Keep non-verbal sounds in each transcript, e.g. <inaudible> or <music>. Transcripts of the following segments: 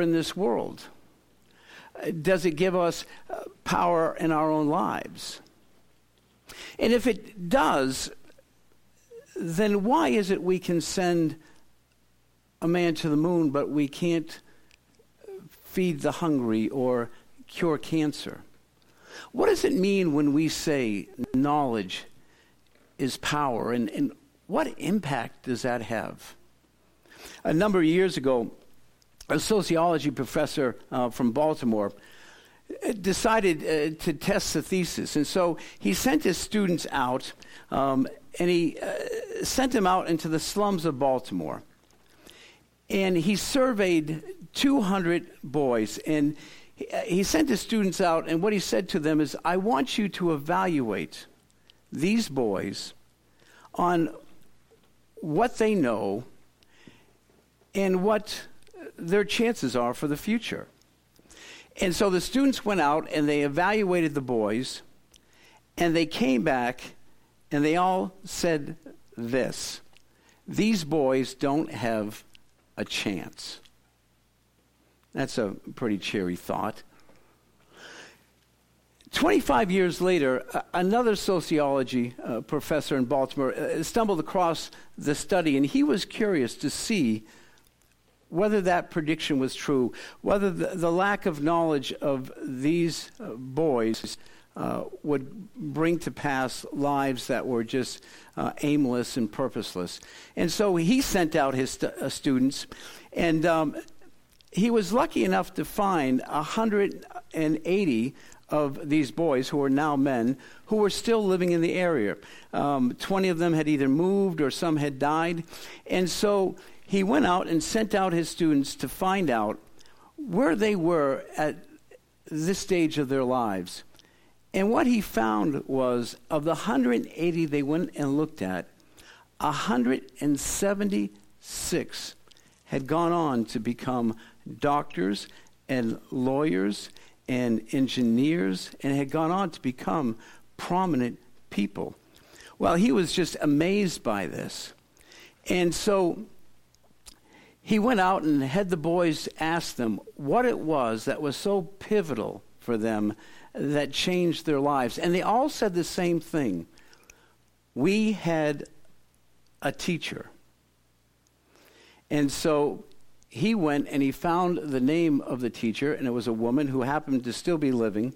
in this world? Does it give us uh, power in our own lives? And if it does, then why is it we can send a man to the moon, but we can't feed the hungry or cure cancer? What does it mean when we say knowledge is power, and, and what impact does that have? A number of years ago, a sociology professor uh, from Baltimore uh, decided uh, to test the thesis. And so he sent his students out, um, and he uh, sent them out into the slums of Baltimore. And he surveyed 200 boys, and he, uh, he sent his students out, and what he said to them is, I want you to evaluate these boys on what they know and what their chances are for the future. And so the students went out and they evaluated the boys, and they came back and they all said this These boys don't have a chance. That's a pretty cheery thought. 25 years later, another sociology uh, professor in Baltimore uh, stumbled across the study, and he was curious to see whether that prediction was true, whether the, the lack of knowledge of these uh, boys uh, would bring to pass lives that were just uh, aimless and purposeless. And so he sent out his st- uh, students, and um, he was lucky enough to find 180 of these boys, who are now men, who were still living in the area. Um, 20 of them had either moved or some had died. And so he went out and sent out his students to find out where they were at this stage of their lives. And what he found was of the 180 they went and looked at, 176 had gone on to become doctors and lawyers and engineers and had gone on to become prominent people. Well, he was just amazed by this. And so he went out and had the boys ask them what it was that was so pivotal for them that changed their lives. And they all said the same thing. We had a teacher. And so he went and he found the name of the teacher, and it was a woman who happened to still be living.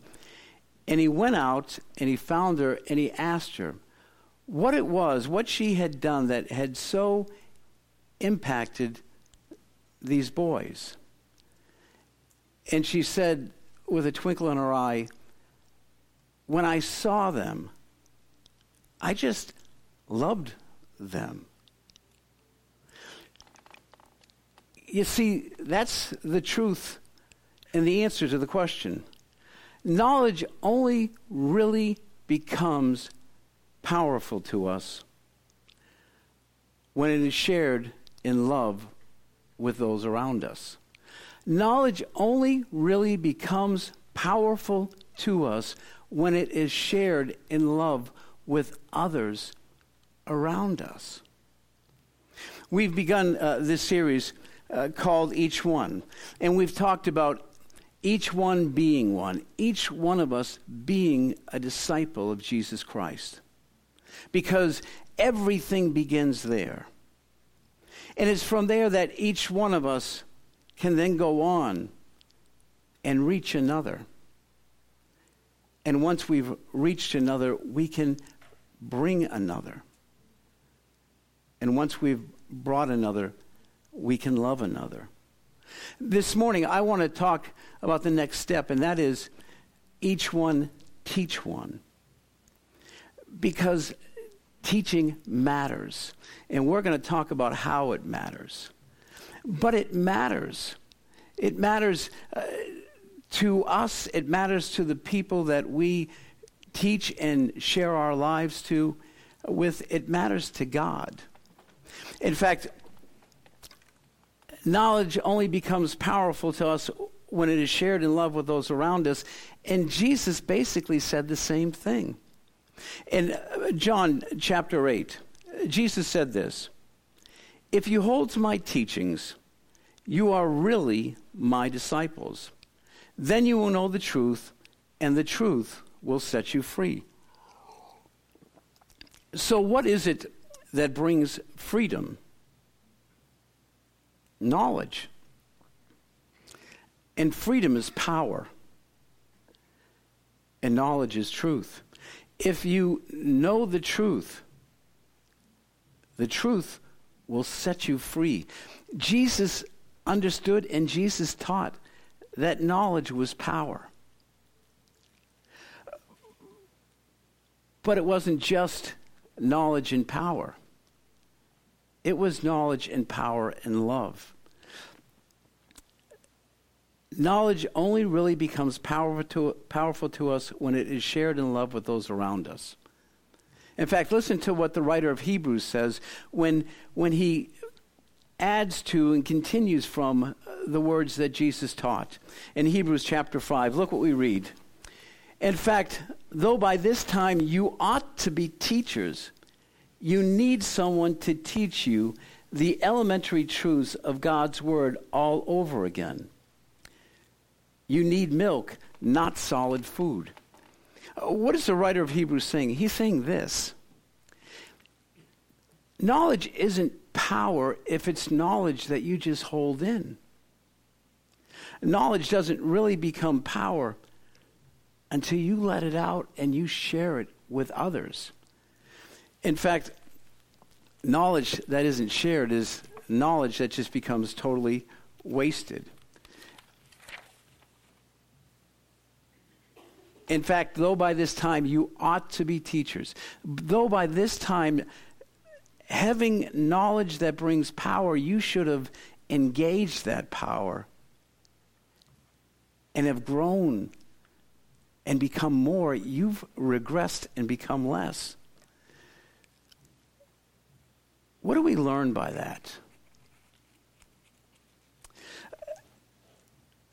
And he went out and he found her and he asked her what it was, what she had done that had so impacted these boys. And she said, with a twinkle in her eye, When I saw them, I just loved them. You see, that's the truth and the answer to the question. Knowledge only really becomes powerful to us when it is shared in love with those around us. Knowledge only really becomes powerful to us when it is shared in love with others around us. We've begun uh, this series uh, called Each One, and we've talked about each one being one, each one of us being a disciple of Jesus Christ. Because everything begins there. And it's from there that each one of us can then go on and reach another. And once we've reached another, we can bring another. And once we've brought another, we can love another. This morning, I want to talk about the next step, and that is each one teach one. Because teaching matters. And we're going to talk about how it matters. But it matters. It matters uh, to us, it matters to the people that we teach and share our lives to with, it matters to God. In fact, knowledge only becomes powerful to us when it is shared in love with those around us. And Jesus basically said the same thing. In uh, John chapter 8, Jesus said this If you hold to my teachings, you are really my disciples. Then you will know the truth, and the truth will set you free. So, what is it that brings freedom? Knowledge. And freedom is power. And knowledge is truth. If you know the truth, the truth will set you free. Jesus understood and Jesus taught that knowledge was power. But it wasn't just knowledge and power, it was knowledge and power and love. Knowledge only really becomes powerful to, powerful to us when it is shared in love with those around us. In fact, listen to what the writer of Hebrews says when, when he adds to and continues from the words that Jesus taught. In Hebrews chapter 5, look what we read. In fact, though by this time you ought to be teachers, you need someone to teach you the elementary truths of God's Word all over again. You need milk, not solid food. Uh, what is the writer of Hebrews saying? He's saying this Knowledge isn't power if it's knowledge that you just hold in. Knowledge doesn't really become power until you let it out and you share it with others. In fact, knowledge that isn't shared is knowledge that just becomes totally wasted. In fact, though by this time you ought to be teachers, though by this time having knowledge that brings power, you should have engaged that power and have grown and become more. You've regressed and become less. What do we learn by that?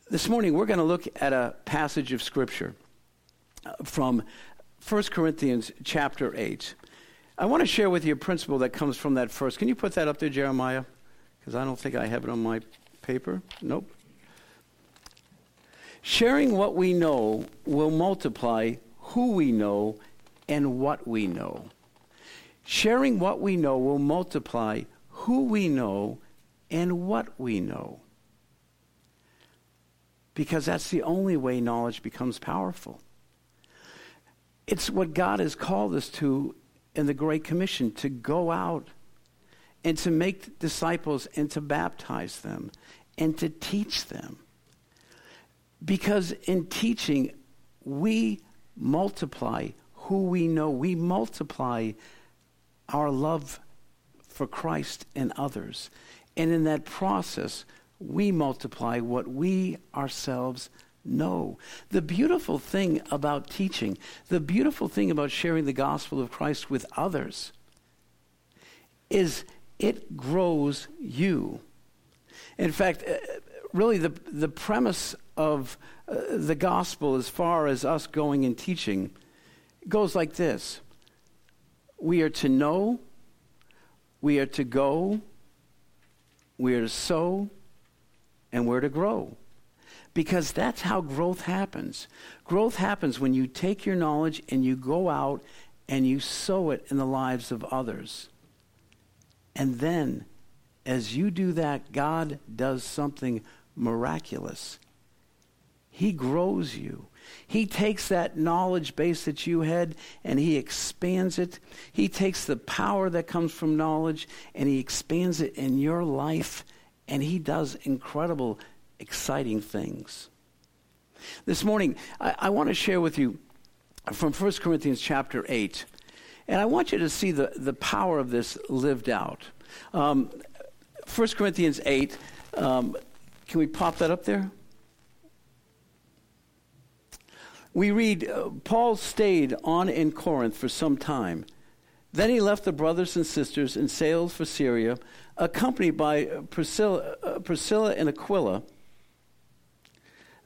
This morning, we're going to look at a passage of Scripture from 1 Corinthians chapter 8. I want to share with you a principle that comes from that first. Can you put that up there, Jeremiah? Because I don't think I have it on my paper. Nope. Sharing what we know will multiply who we know and what we know. Sharing what we know will multiply who we know and what we know. Because that's the only way knowledge becomes powerful. It's what God has called us to in the Great Commission to go out and to make disciples and to baptize them and to teach them. Because in teaching, we multiply who we know, we multiply our love for Christ and others. And in that process, we multiply what we ourselves know. The beautiful thing about teaching, the beautiful thing about sharing the gospel of Christ with others, is it grows you. In fact, uh, really, the, the premise of uh, the gospel, as far as us going and teaching, goes like this We are to know, we are to go, we are to sow, and we're to grow because that's how growth happens. Growth happens when you take your knowledge and you go out and you sow it in the lives of others. And then, as you do that, God does something miraculous. He grows you. He takes that knowledge base that you had and he expands it. He takes the power that comes from knowledge and he expands it in your life. And he does incredible exciting things. This morning, I, I want to share with you from 1 Corinthians chapter 8. And I want you to see the, the power of this lived out. Um, 1 Corinthians 8, um, can we pop that up there? We read, uh, Paul stayed on in Corinth for some time. Then he left the brothers and sisters and sailed for Syria, accompanied by Priscilla, uh, Priscilla and Aquila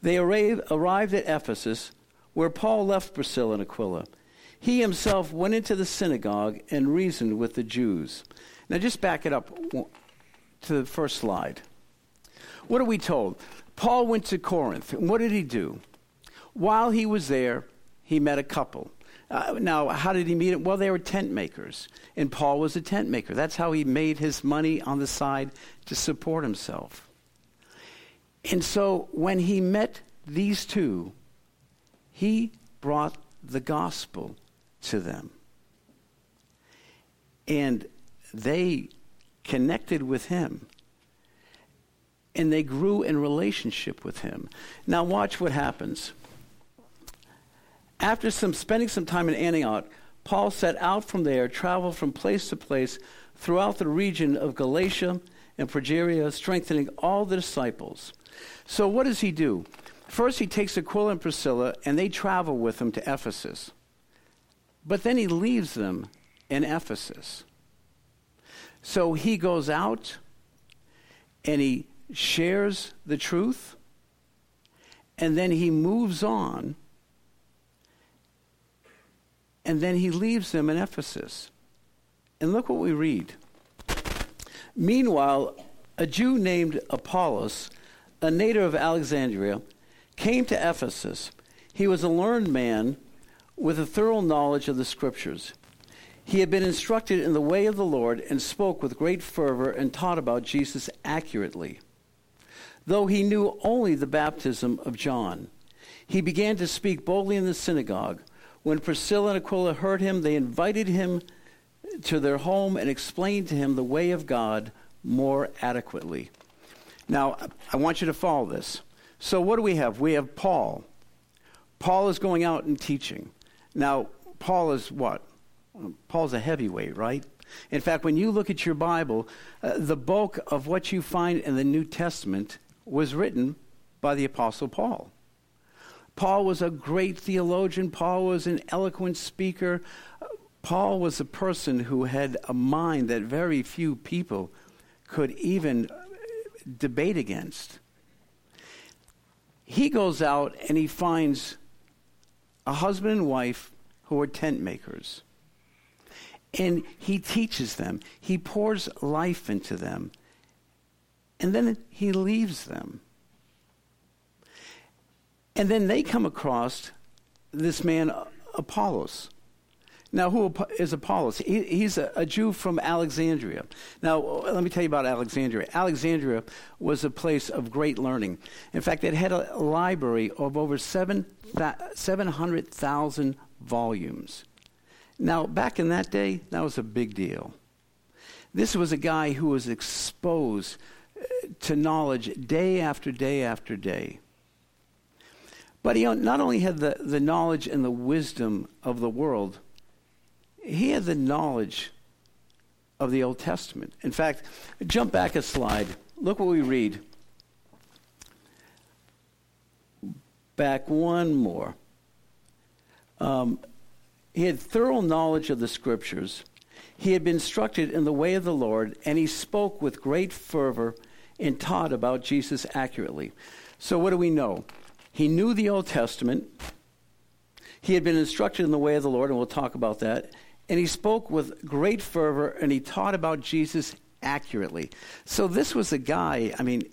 they arrived at Ephesus, where Paul left Priscilla and Aquila. He himself went into the synagogue and reasoned with the Jews. Now, just back it up to the first slide. What are we told? Paul went to Corinth. And what did he do? While he was there, he met a couple. Uh, now, how did he meet them? Well, they were tent makers, and Paul was a tent maker. That's how he made his money on the side to support himself. And so, when he met these two, he brought the gospel to them. And they connected with him. And they grew in relationship with him. Now, watch what happens. After some spending some time in Antioch, Paul set out from there, traveled from place to place throughout the region of Galatia and Phrygia, strengthening all the disciples. So, what does he do? First, he takes Aquila and Priscilla, and they travel with him to Ephesus. But then he leaves them in Ephesus. So he goes out and he shares the truth, and then he moves on and then he leaves them in Ephesus. And look what we read. Meanwhile, a Jew named Apollos, a native of Alexandria, came to Ephesus. He was a learned man with a thorough knowledge of the Scriptures. He had been instructed in the way of the Lord and spoke with great fervor and taught about Jesus accurately. Though he knew only the baptism of John, he began to speak boldly in the synagogue. When Priscilla and Aquila heard him, they invited him to their home and explained to him the way of God more adequately. Now, I want you to follow this. So, what do we have? We have Paul. Paul is going out and teaching. Now, Paul is what? Paul's a heavyweight, right? In fact, when you look at your Bible, uh, the bulk of what you find in the New Testament was written by the Apostle Paul. Paul was a great theologian. Paul was an eloquent speaker. Paul was a person who had a mind that very few people could even debate against. He goes out and he finds a husband and wife who are tent makers. And he teaches them, he pours life into them, and then he leaves them. And then they come across this man, Apollos. Now, who is Apollos? He, he's a, a, Jew from Alexandria. Now, let me tell you about Alexandria. Alexandria was a place of great learning. In fact, it had a library of over 7, 700,000 volumes. Now, back in that day, that was a big deal. This was a guy who was exposed uh, to knowledge day after day after day. But he not only had the, the knowledge and the wisdom of the world, he had the knowledge of the Old Testament. In fact, jump back a slide. Look what we read. Back one more. Um, he had thorough knowledge of the Scriptures. He had been instructed in the way of the Lord, and he spoke with great fervor and taught about Jesus accurately. So, what do we know? He knew the Old Testament. He had been instructed in the way of the Lord, and we'll talk about that. And he spoke with great fervor, and he taught about Jesus accurately. So this was a guy, I mean,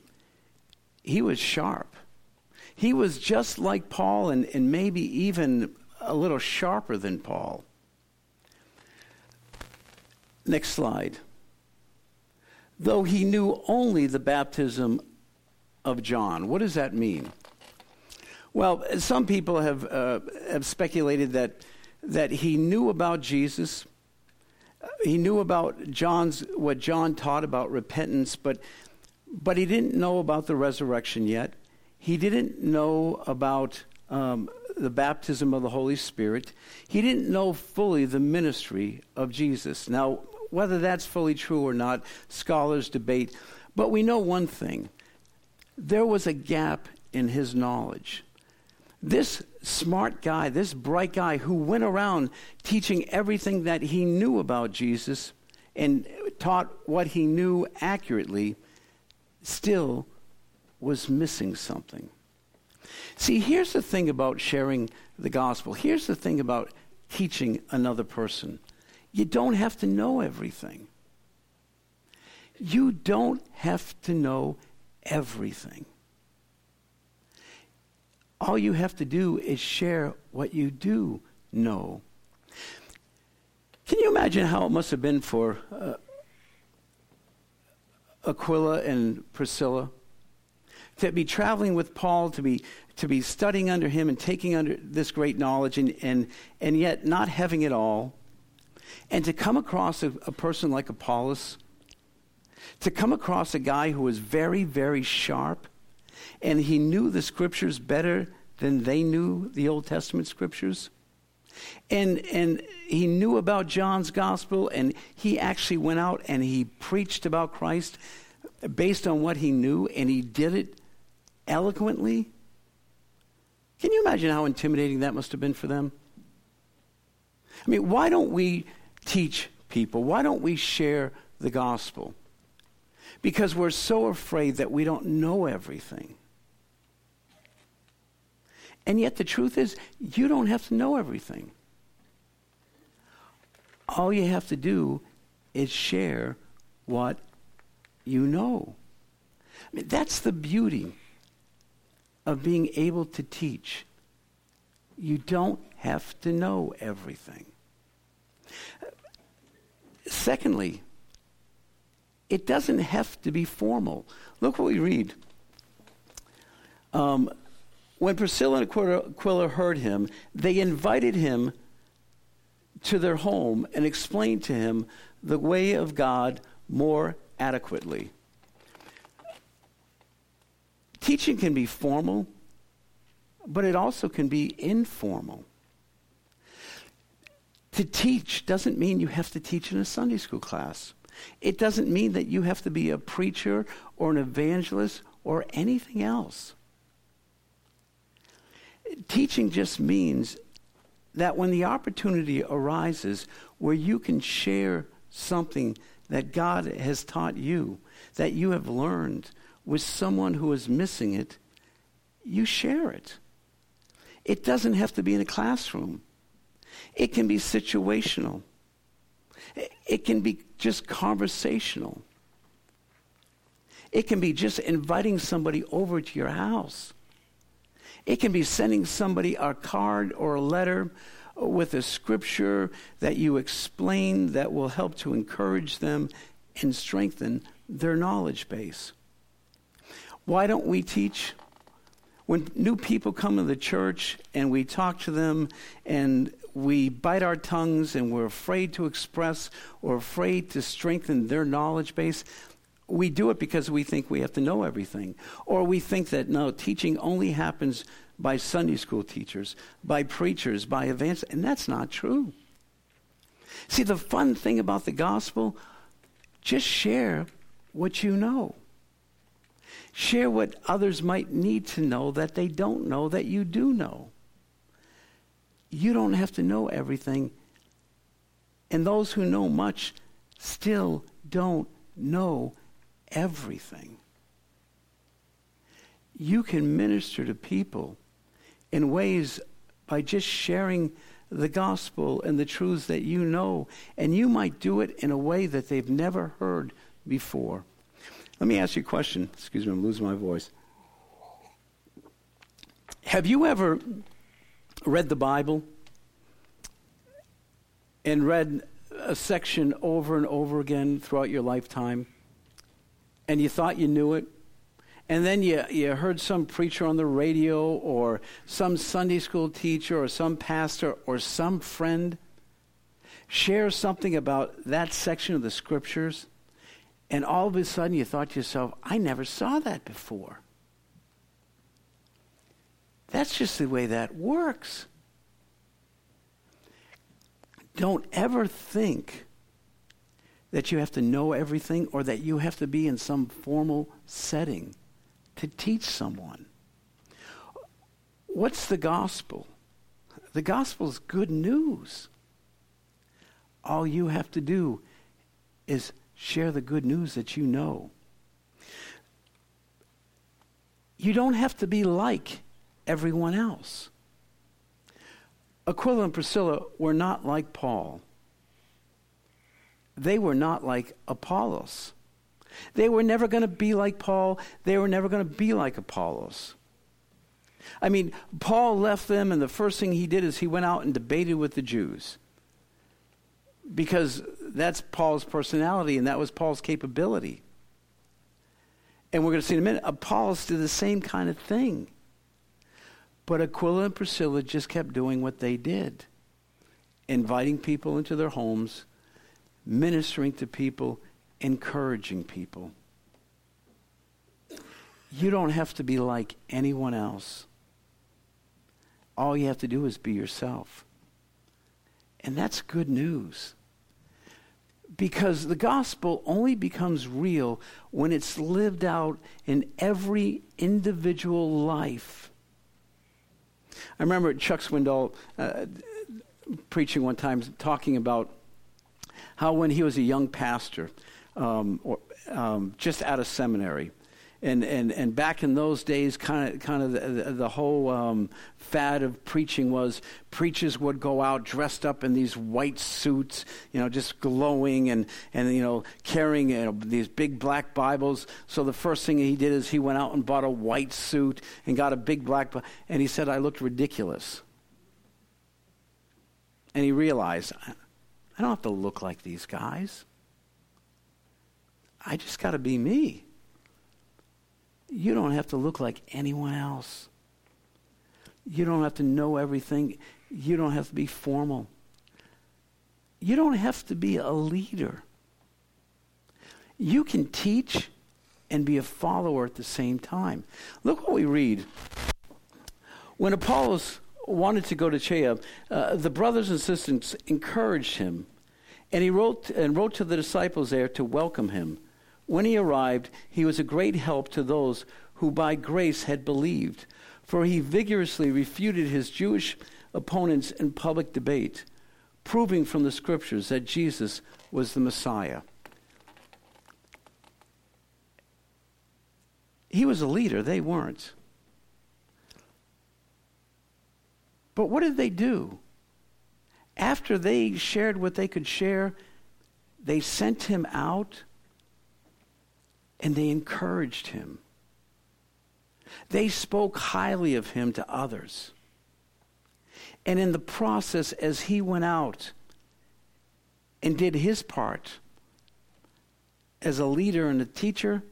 he was sharp. He was just like Paul, and, and maybe even a little sharper than Paul. Next slide. Though he knew only the baptism of John. What does that mean? Well, some people have, uh, have speculated that, that he knew about Jesus. He knew about John's, what John taught about repentance, but, but he didn't know about the resurrection yet. He didn't know about um, the baptism of the Holy Spirit. He didn't know fully the ministry of Jesus. Now, whether that's fully true or not, scholars debate. But we know one thing there was a gap in his knowledge. This smart guy, this bright guy who went around teaching everything that he knew about Jesus and taught what he knew accurately, still was missing something. See, here's the thing about sharing the gospel. Here's the thing about teaching another person. You don't have to know everything. You don't have to know everything. All you have to do is share what you do know. Can you imagine how it must have been for uh, Aquila and Priscilla to be traveling with Paul, to be to be studying under him and taking under this great knowledge, and and and yet not having it all, and to come across a, a person like Apollos, to come across a guy who was very very sharp, and he knew the scriptures better than they knew the Old Testament scriptures. And, and he knew about John's gospel, and he actually went out and he preached about Christ based on what he knew, and he did it eloquently. Can you imagine how intimidating that must have been for them? I mean, why don't we teach people? Why don't we share the gospel? Because we're so afraid that we don't know everything. And yet, the truth is, you don't have to know everything. All you have to do is share what you know. I mean, that's the beauty of being able to teach. You don't have to know everything. Secondly, it doesn't have to be formal. Look what we read. Um, when Priscilla and Aquila heard him, they invited him to their home and explained to him the way of God more adequately. Teaching can be formal, but it also can be informal. To teach doesn't mean you have to teach in a Sunday school class. It doesn't mean that you have to be a preacher or an evangelist or anything else. Teaching just means that when the opportunity arises where you can share something that God has taught you, that you have learned with someone who is missing it, you share it. It doesn't have to be in a classroom. It can be situational. It can be just conversational. It can be just inviting somebody over to your house it can be sending somebody a card or a letter with a scripture that you explain that will help to encourage them and strengthen their knowledge base. Why don't we teach? When new people come to the church and we talk to them and we bite our tongues and we're afraid to express or afraid to strengthen their knowledge base, we do it because we think we have to know everything. Or we think that no, teaching only happens by Sunday school teachers, by preachers, by evangelists, and that's not true. See, the fun thing about the gospel, just share what you know. Share what others might need to know that they don't know that you do know. You don't have to know everything. And those who know much still don't know everything. You can minister to people in ways by just sharing the gospel and the truths that you know, and you might do it in a way that they've never heard before. Let me ask you a question. Excuse me, I'm losing my voice. Have you ever read the Bible and read a section over and over again throughout your lifetime? And you thought you knew it, and then you, you heard some preacher on the radio or some Sunday school teacher or some pastor or some friend share something about that section of the scriptures, and all of a sudden you thought to yourself, I never saw that before. That's just the way that works. Don't ever think that you have to know everything or that you have to be in some formal setting to teach someone. What's the gospel? The gospel is good news. All you have to do is share the good news that you know. You don't have to be like everyone else. Aquila and Priscilla were not like Paul they were not like Apollos. They were never going to be like Paul. They were never going to be like Apollos. I mean, Paul left them, and the first thing he did is he went out and debated with the Jews. Because that's Paul's personality, and that was Paul's capability. And we're going to see in a minute, Apollos did the same kind of thing. But Aquila and Priscilla just kept doing what they did inviting people into their homes, ministering to people, encouraging people. You don't have to be like anyone else. All you have to do is be yourself. And that's good news. Because the gospel only becomes real when it's lived out in every individual life. I remember Chuck Swindoll uh, preaching one time, talking about how when he was a young pastor, um, or, um, just out of seminary, and, and, and back in those days, kind of kind of the, the whole um, fad of preaching was preachers would go out dressed up in these white suits, you know, just glowing and, and you know carrying you know, these big black Bibles. So the first thing he did is he went out and bought a white suit and got a big black, and he said I looked ridiculous. And he realized I don't have to look like these guys. I just got to be me. You don't have to look like anyone else. You don't have to know everything. You don't have to be formal. You don't have to be a leader. You can teach and be a follower at the same time. Look what we read. When Apollos wanted to go to Achaia, uh, the brothers and sisters encouraged him, and he wrote and wrote to the disciples there to welcome him. When he arrived, he was a great help to those who by grace had believed, for he vigorously refuted his Jewish opponents in public debate, proving from the scriptures that Jesus was the Messiah. He was a leader, they weren't. But what did they do? After they shared what they could share, they sent him out and they encouraged him. They spoke highly of him to others. And in the process, as he went out and did his part as a leader and a teacher,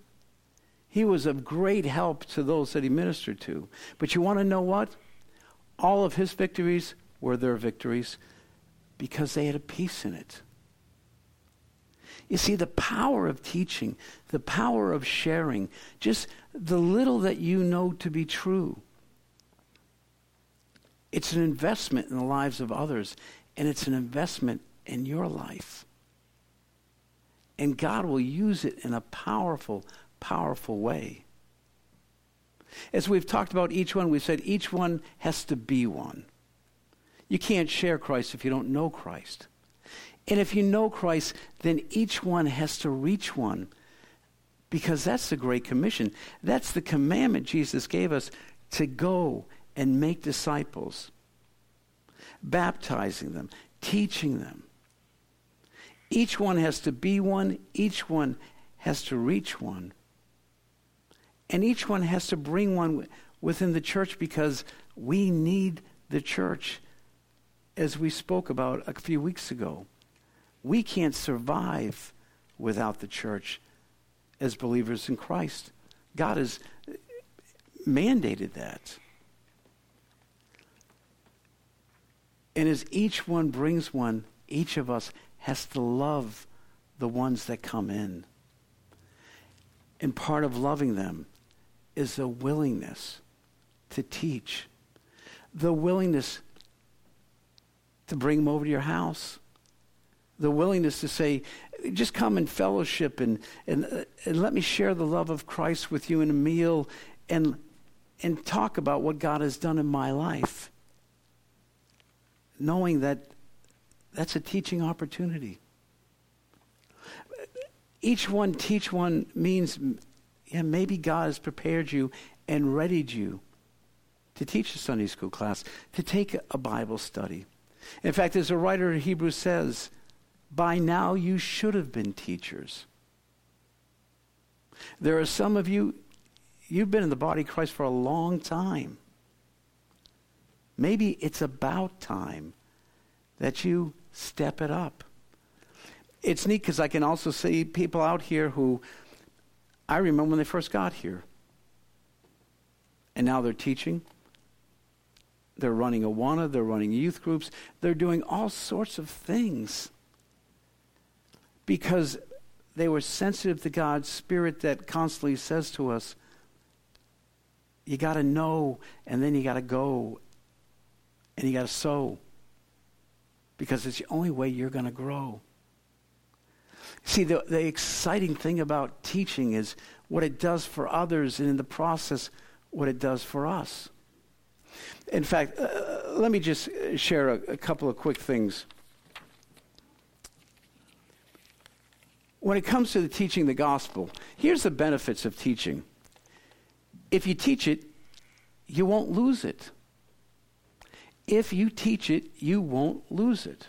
he was of great help to those that he ministered to. But you want to know what? All of his victories were their victories because they had a piece in it. You see, the power of teaching, the power of sharing, just the little that you know to be true. It's an investment in the lives of others, and it's an investment in your life. And God will use it in a powerful, powerful way. As we've talked about each one, we've said each one has to be one. You can't share Christ if you don't know Christ. And if you know Christ, then each one has to reach one because that's the Great Commission. That's the commandment Jesus gave us to go and make disciples, baptizing them, teaching them. Each one has to be one, each one has to reach one. And each one has to bring one within the church because we need the church, as we spoke about a few weeks ago. We can't survive without the church as believers in Christ. God has mandated that. And as each one brings one, each of us has to love the ones that come in. And part of loving them is the willingness to teach, the willingness to bring them over to your house, the willingness to say, just come and fellowship and, and, uh, and let me share the love of Christ with you in a meal and, and talk about what God has done in my life. Knowing that that's a teaching opportunity. Each one teach one means yeah, maybe God has prepared you and readied you to teach a Sunday school class, to take a Bible study. In fact, as a writer of Hebrews says, by now you should have been teachers. There are some of you, you've been in the body of Christ for a long time. Maybe it's about time that you step it up. It's neat because I can also see people out here who I remember when they first got here. And now they're teaching. They're running Awana, they're running youth groups, they're doing all sorts of things because they were sensitive to God's Spirit that constantly says to us, you got to know, and then you got to go, and you got to sow, because it's the only way you're going to grow. See, the, the exciting thing about teaching is what it does for others, and in the process, what it does for us. In fact, uh, let me just share a, a couple of quick things. When it comes to the teaching the gospel, here's the benefits of teaching. If you teach it, you won't lose it. If you teach it, you won't lose it.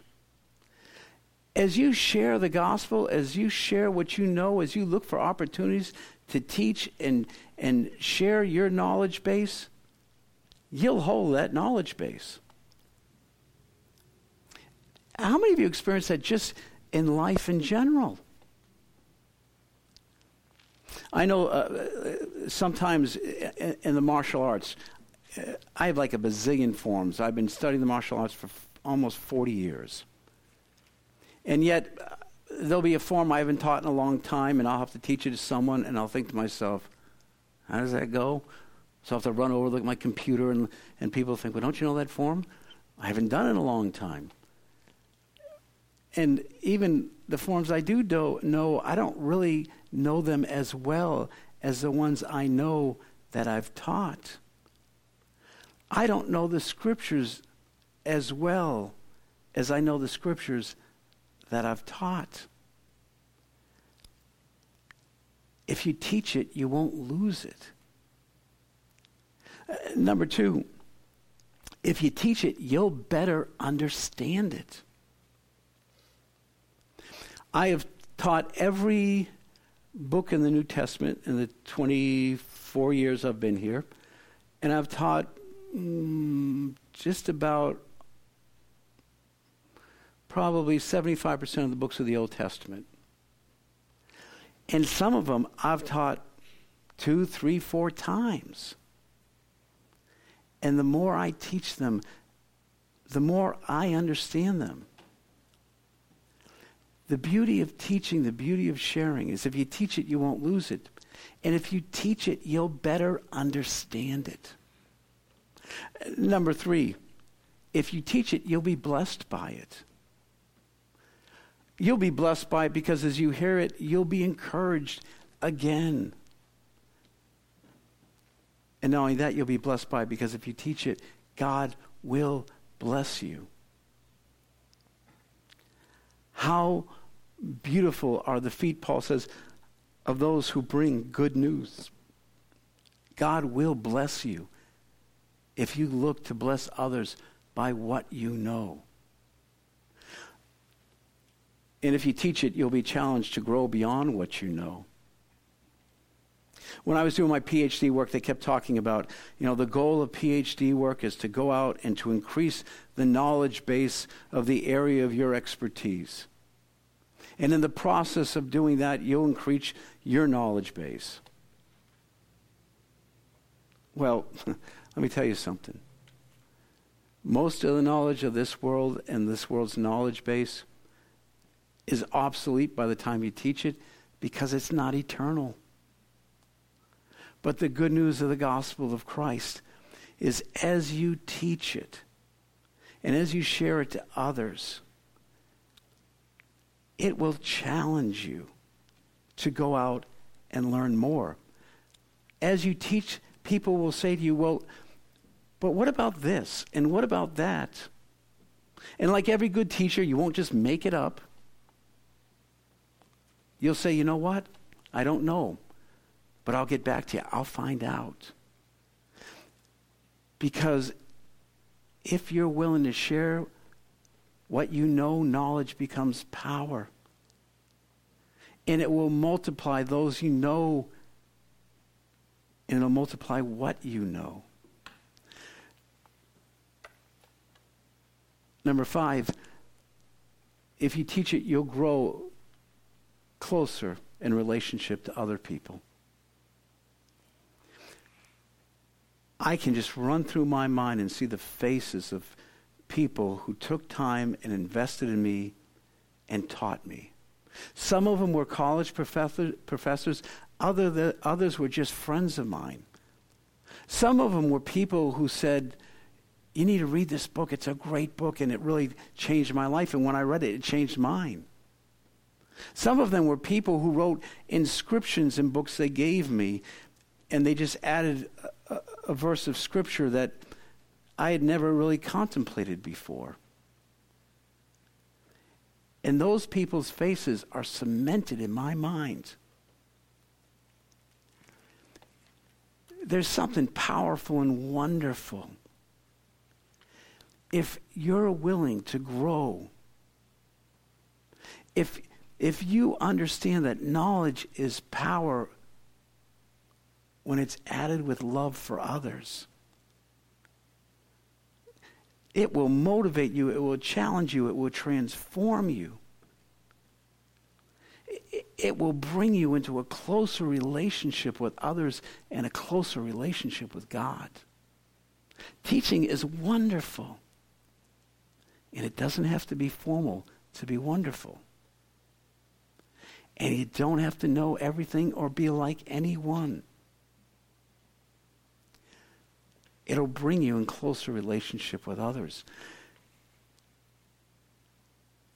As you share the gospel, as you share what you know, as you look for opportunities to teach and, and share your knowledge base, you'll hold that knowledge base. How many of you experience that just in life in general? I know uh, sometimes in the martial arts, I have like a bazillion forms. I've been studying the martial arts for f- almost 40 years. And yet, there'll be a form I haven't taught in a long time, and I'll have to teach it to someone, and I'll think to myself, how does that go? So I have to run over, look at my computer, and, and people think, well, don't you know that form? I haven't done it in a long time. And even the forms I do, know, I don't really know them as well as the ones I know that I've taught. I don't know the scriptures as well as I know the scriptures that I've taught. If you teach it, you won't lose it. Uh, number two, if you teach it, you'll better understand it. I have taught every book in the New Testament in the 24 years I've been here, and I've taught mm, just about probably 75% of the books of the Old Testament. And some of them I've taught two, three, four times. And the more I teach them, the more I understand them. The beauty of teaching, the beauty of sharing is if you teach it, you won't lose it. And if you teach it, you'll better understand it. Number three, if you teach it, you'll be blessed by it. You'll be blessed by it because as you hear it, you'll be encouraged again. And not only that, you'll be blessed by it because if you teach it, God will bless you. How beautiful are the feet, Paul says, of those who bring good news. God will bless you if you look to bless others by what you know. And if you teach it, you'll be challenged to grow beyond what you know. When I was doing my PhD work, they kept talking about, you know, the goal of PhD work is to go out and to increase the knowledge base of the area of your expertise. And in the process of doing that, you'll increase your knowledge base. Well, <laughs> let me tell you something. Most of the knowledge of this world and this world's knowledge base is obsolete by the time you teach it because it's not eternal. But the good news of the gospel of Christ is as you teach it and as you share it to others, it will challenge you to go out and learn more. As you teach, people will say to you, Well, but what about this? And what about that? And like every good teacher, you won't just make it up. You'll say, You know what? I don't know, but I'll get back to you. I'll find out. Because if you're willing to share what you know, knowledge becomes power. And it will multiply those you know and it'll multiply what you know. Number five, if you teach it, you'll grow closer in relationship to other people. I can just run through my mind and see the faces of people who took time and invested in me and taught me. Some of them were college professor, professors, other the, others were just friends of mine. Some of them were people who said, You need to read this book. It's a great book, and it really changed my life. And when I read it, it changed mine. Some of them were people who wrote inscriptions in books they gave me, and they just added a, a, verse of scripture that I had never really contemplated before. And those people's faces are cemented in my mind. There's something powerful and wonderful. If you're willing to grow, if, if you understand that knowledge is power when it's added with love for others, it will motivate you, it will challenge you, it will transform you. It will bring you into a closer relationship with others and a closer relationship with God. Teaching is wonderful. And it doesn't have to be formal to be wonderful. And you don't have to know everything or be like anyone. It'll bring you in closer relationship with others.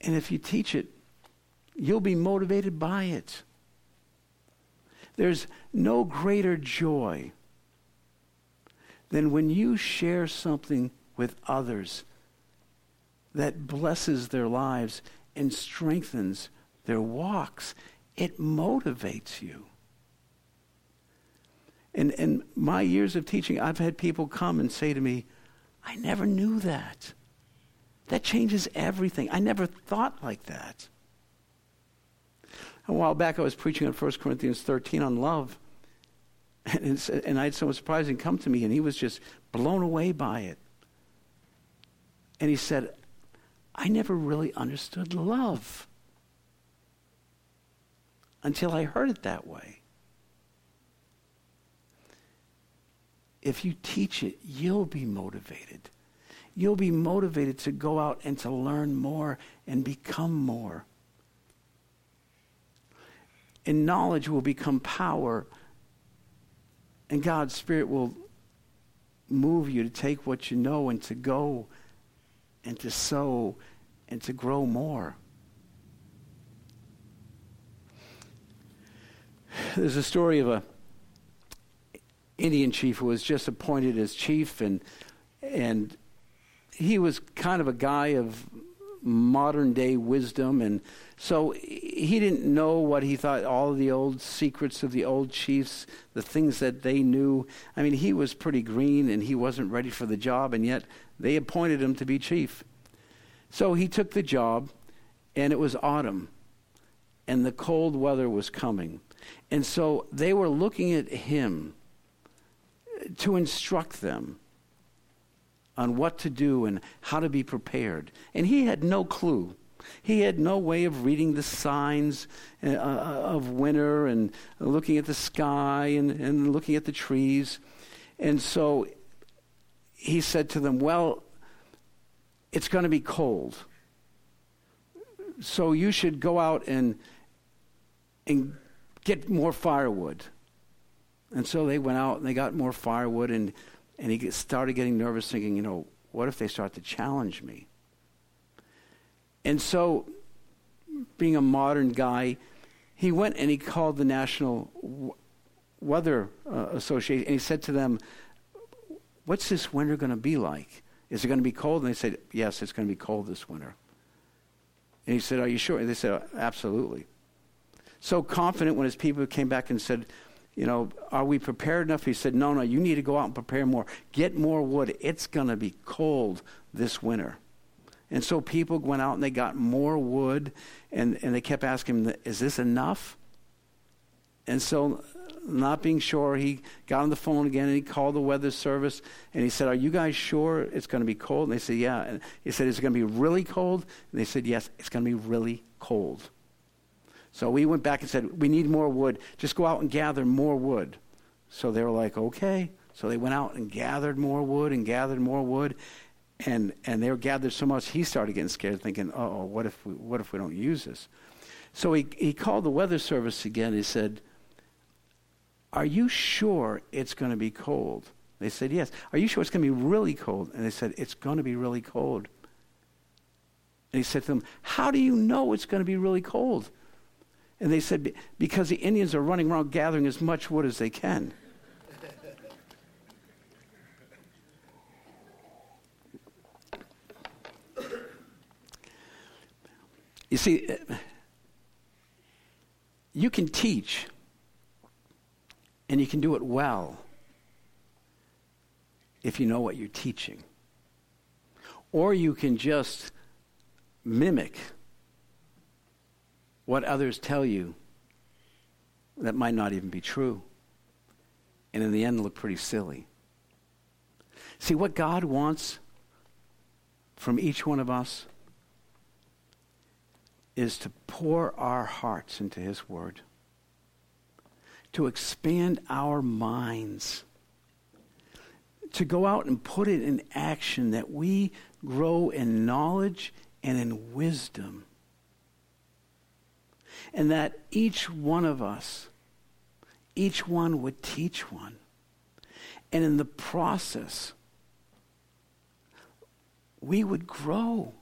And if you teach it, you'll be motivated by it. There's no greater joy than when you share something with others that blesses their lives and strengthens their walks. It motivates you. And in my years of teaching, I've had people come and say to me, I never knew that. That changes everything. I never thought like that. A while back, I was preaching on 1 Corinthians 13 on love. And, and I had someone surprising come to me, and he was just blown away by it. And he said, I never really understood love until I heard it that way. if you teach it, you'll be motivated. You'll be motivated to go out and to learn more and become more. And knowledge will become power, and God's Spirit will move you to take what you know and to go and to sow and to grow more. There's a story of a Indian chief who was just appointed as chief, and and he was kind of a guy of modern day wisdom, and so he didn't know what he thought all the old secrets of the old chiefs, the things that they knew. I mean, he was pretty green, and he wasn't ready for the job, and yet they appointed him to be chief. So he took the job, and it was autumn, and the cold weather was coming. And so they were looking at him to instruct them on what to do and how to be prepared. And he had no clue. He had no way of reading the signs uh, uh, of winter and looking at the sky and, and looking at the trees. And so he said to them, Well, it's going to be cold. So you should go out and, and get more firewood. And so they went out and they got more firewood, and, and he started getting nervous, thinking, you know, what if they start to challenge me? And so, being a modern guy, he went and he called the National Weather uh, Association, and he said to them, What's this winter going to be like? Is it going to be cold? And they said, Yes, it's going to be cold this winter. And he said, Are you sure? And they said, Absolutely. So confident when his people came back and said, you know, are we prepared enough? He said, no, no, you need to go out and prepare more. Get more wood. It's going to be cold this winter. And so people went out and they got more wood, and, and they kept asking him, is this enough? And so not being sure, he got on the phone again and he called the weather service and he said, Are you guys sure it's going to be cold? And they said, Yeah. And he said, Is it going to be really cold? And they said, Yes, it's going to be really cold. So we went back and said, We need more wood. Just go out and gather more wood. So they were like, Okay. So they went out and gathered more wood and gathered more wood. And, and they were gathered so much, he started getting scared, thinking, oh, what if we, what if we don't use this? So he, he called the weather service again. He said, Are you sure it's going to be cold? They said, Yes. Are you sure it's going to be really cold? And they said, It's going to be really cold. And he said to them, How do you know it's going to be really cold? And they said, Because the Indians are running around gathering as much wood as they can. you see, uh, you can teach and you can do it well if you know what you're teaching. Or you can just mimic what others tell you that might not even be true. And in the end, look pretty silly. See, what God wants from each one of us is to pour our hearts into His Word, to expand our minds, to go out and put it in action that we grow in knowledge and in wisdom. And that each one of us, each one would teach one. And in the process, we would grow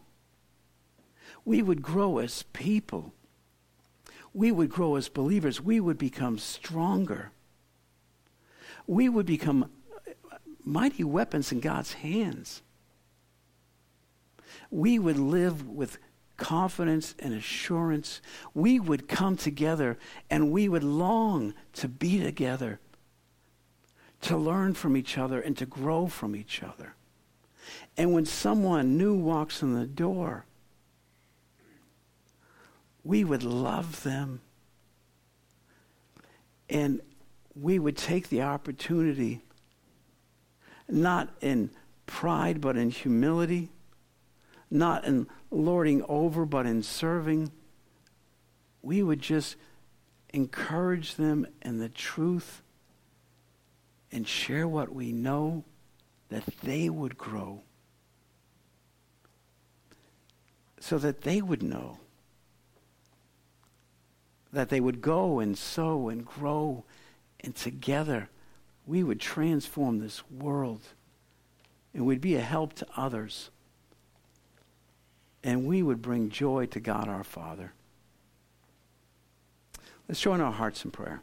we would grow as people. We would grow as believers. We would become stronger. We would become mighty weapons in God's hands. We would live with confidence and assurance. We would come together and we would long to be together, to learn from each other and to grow from each other. And when someone new walks in the door, we would love them. And we would take the opportunity, not in pride, but in humility, not in lording over, but in serving. We would just encourage them in the truth and share what we know that they would grow so that they would know that they would go and sow and grow, and together we would transform this world and we'd be a help to others. And we would bring joy to God our Father. Let's join our hearts in prayer.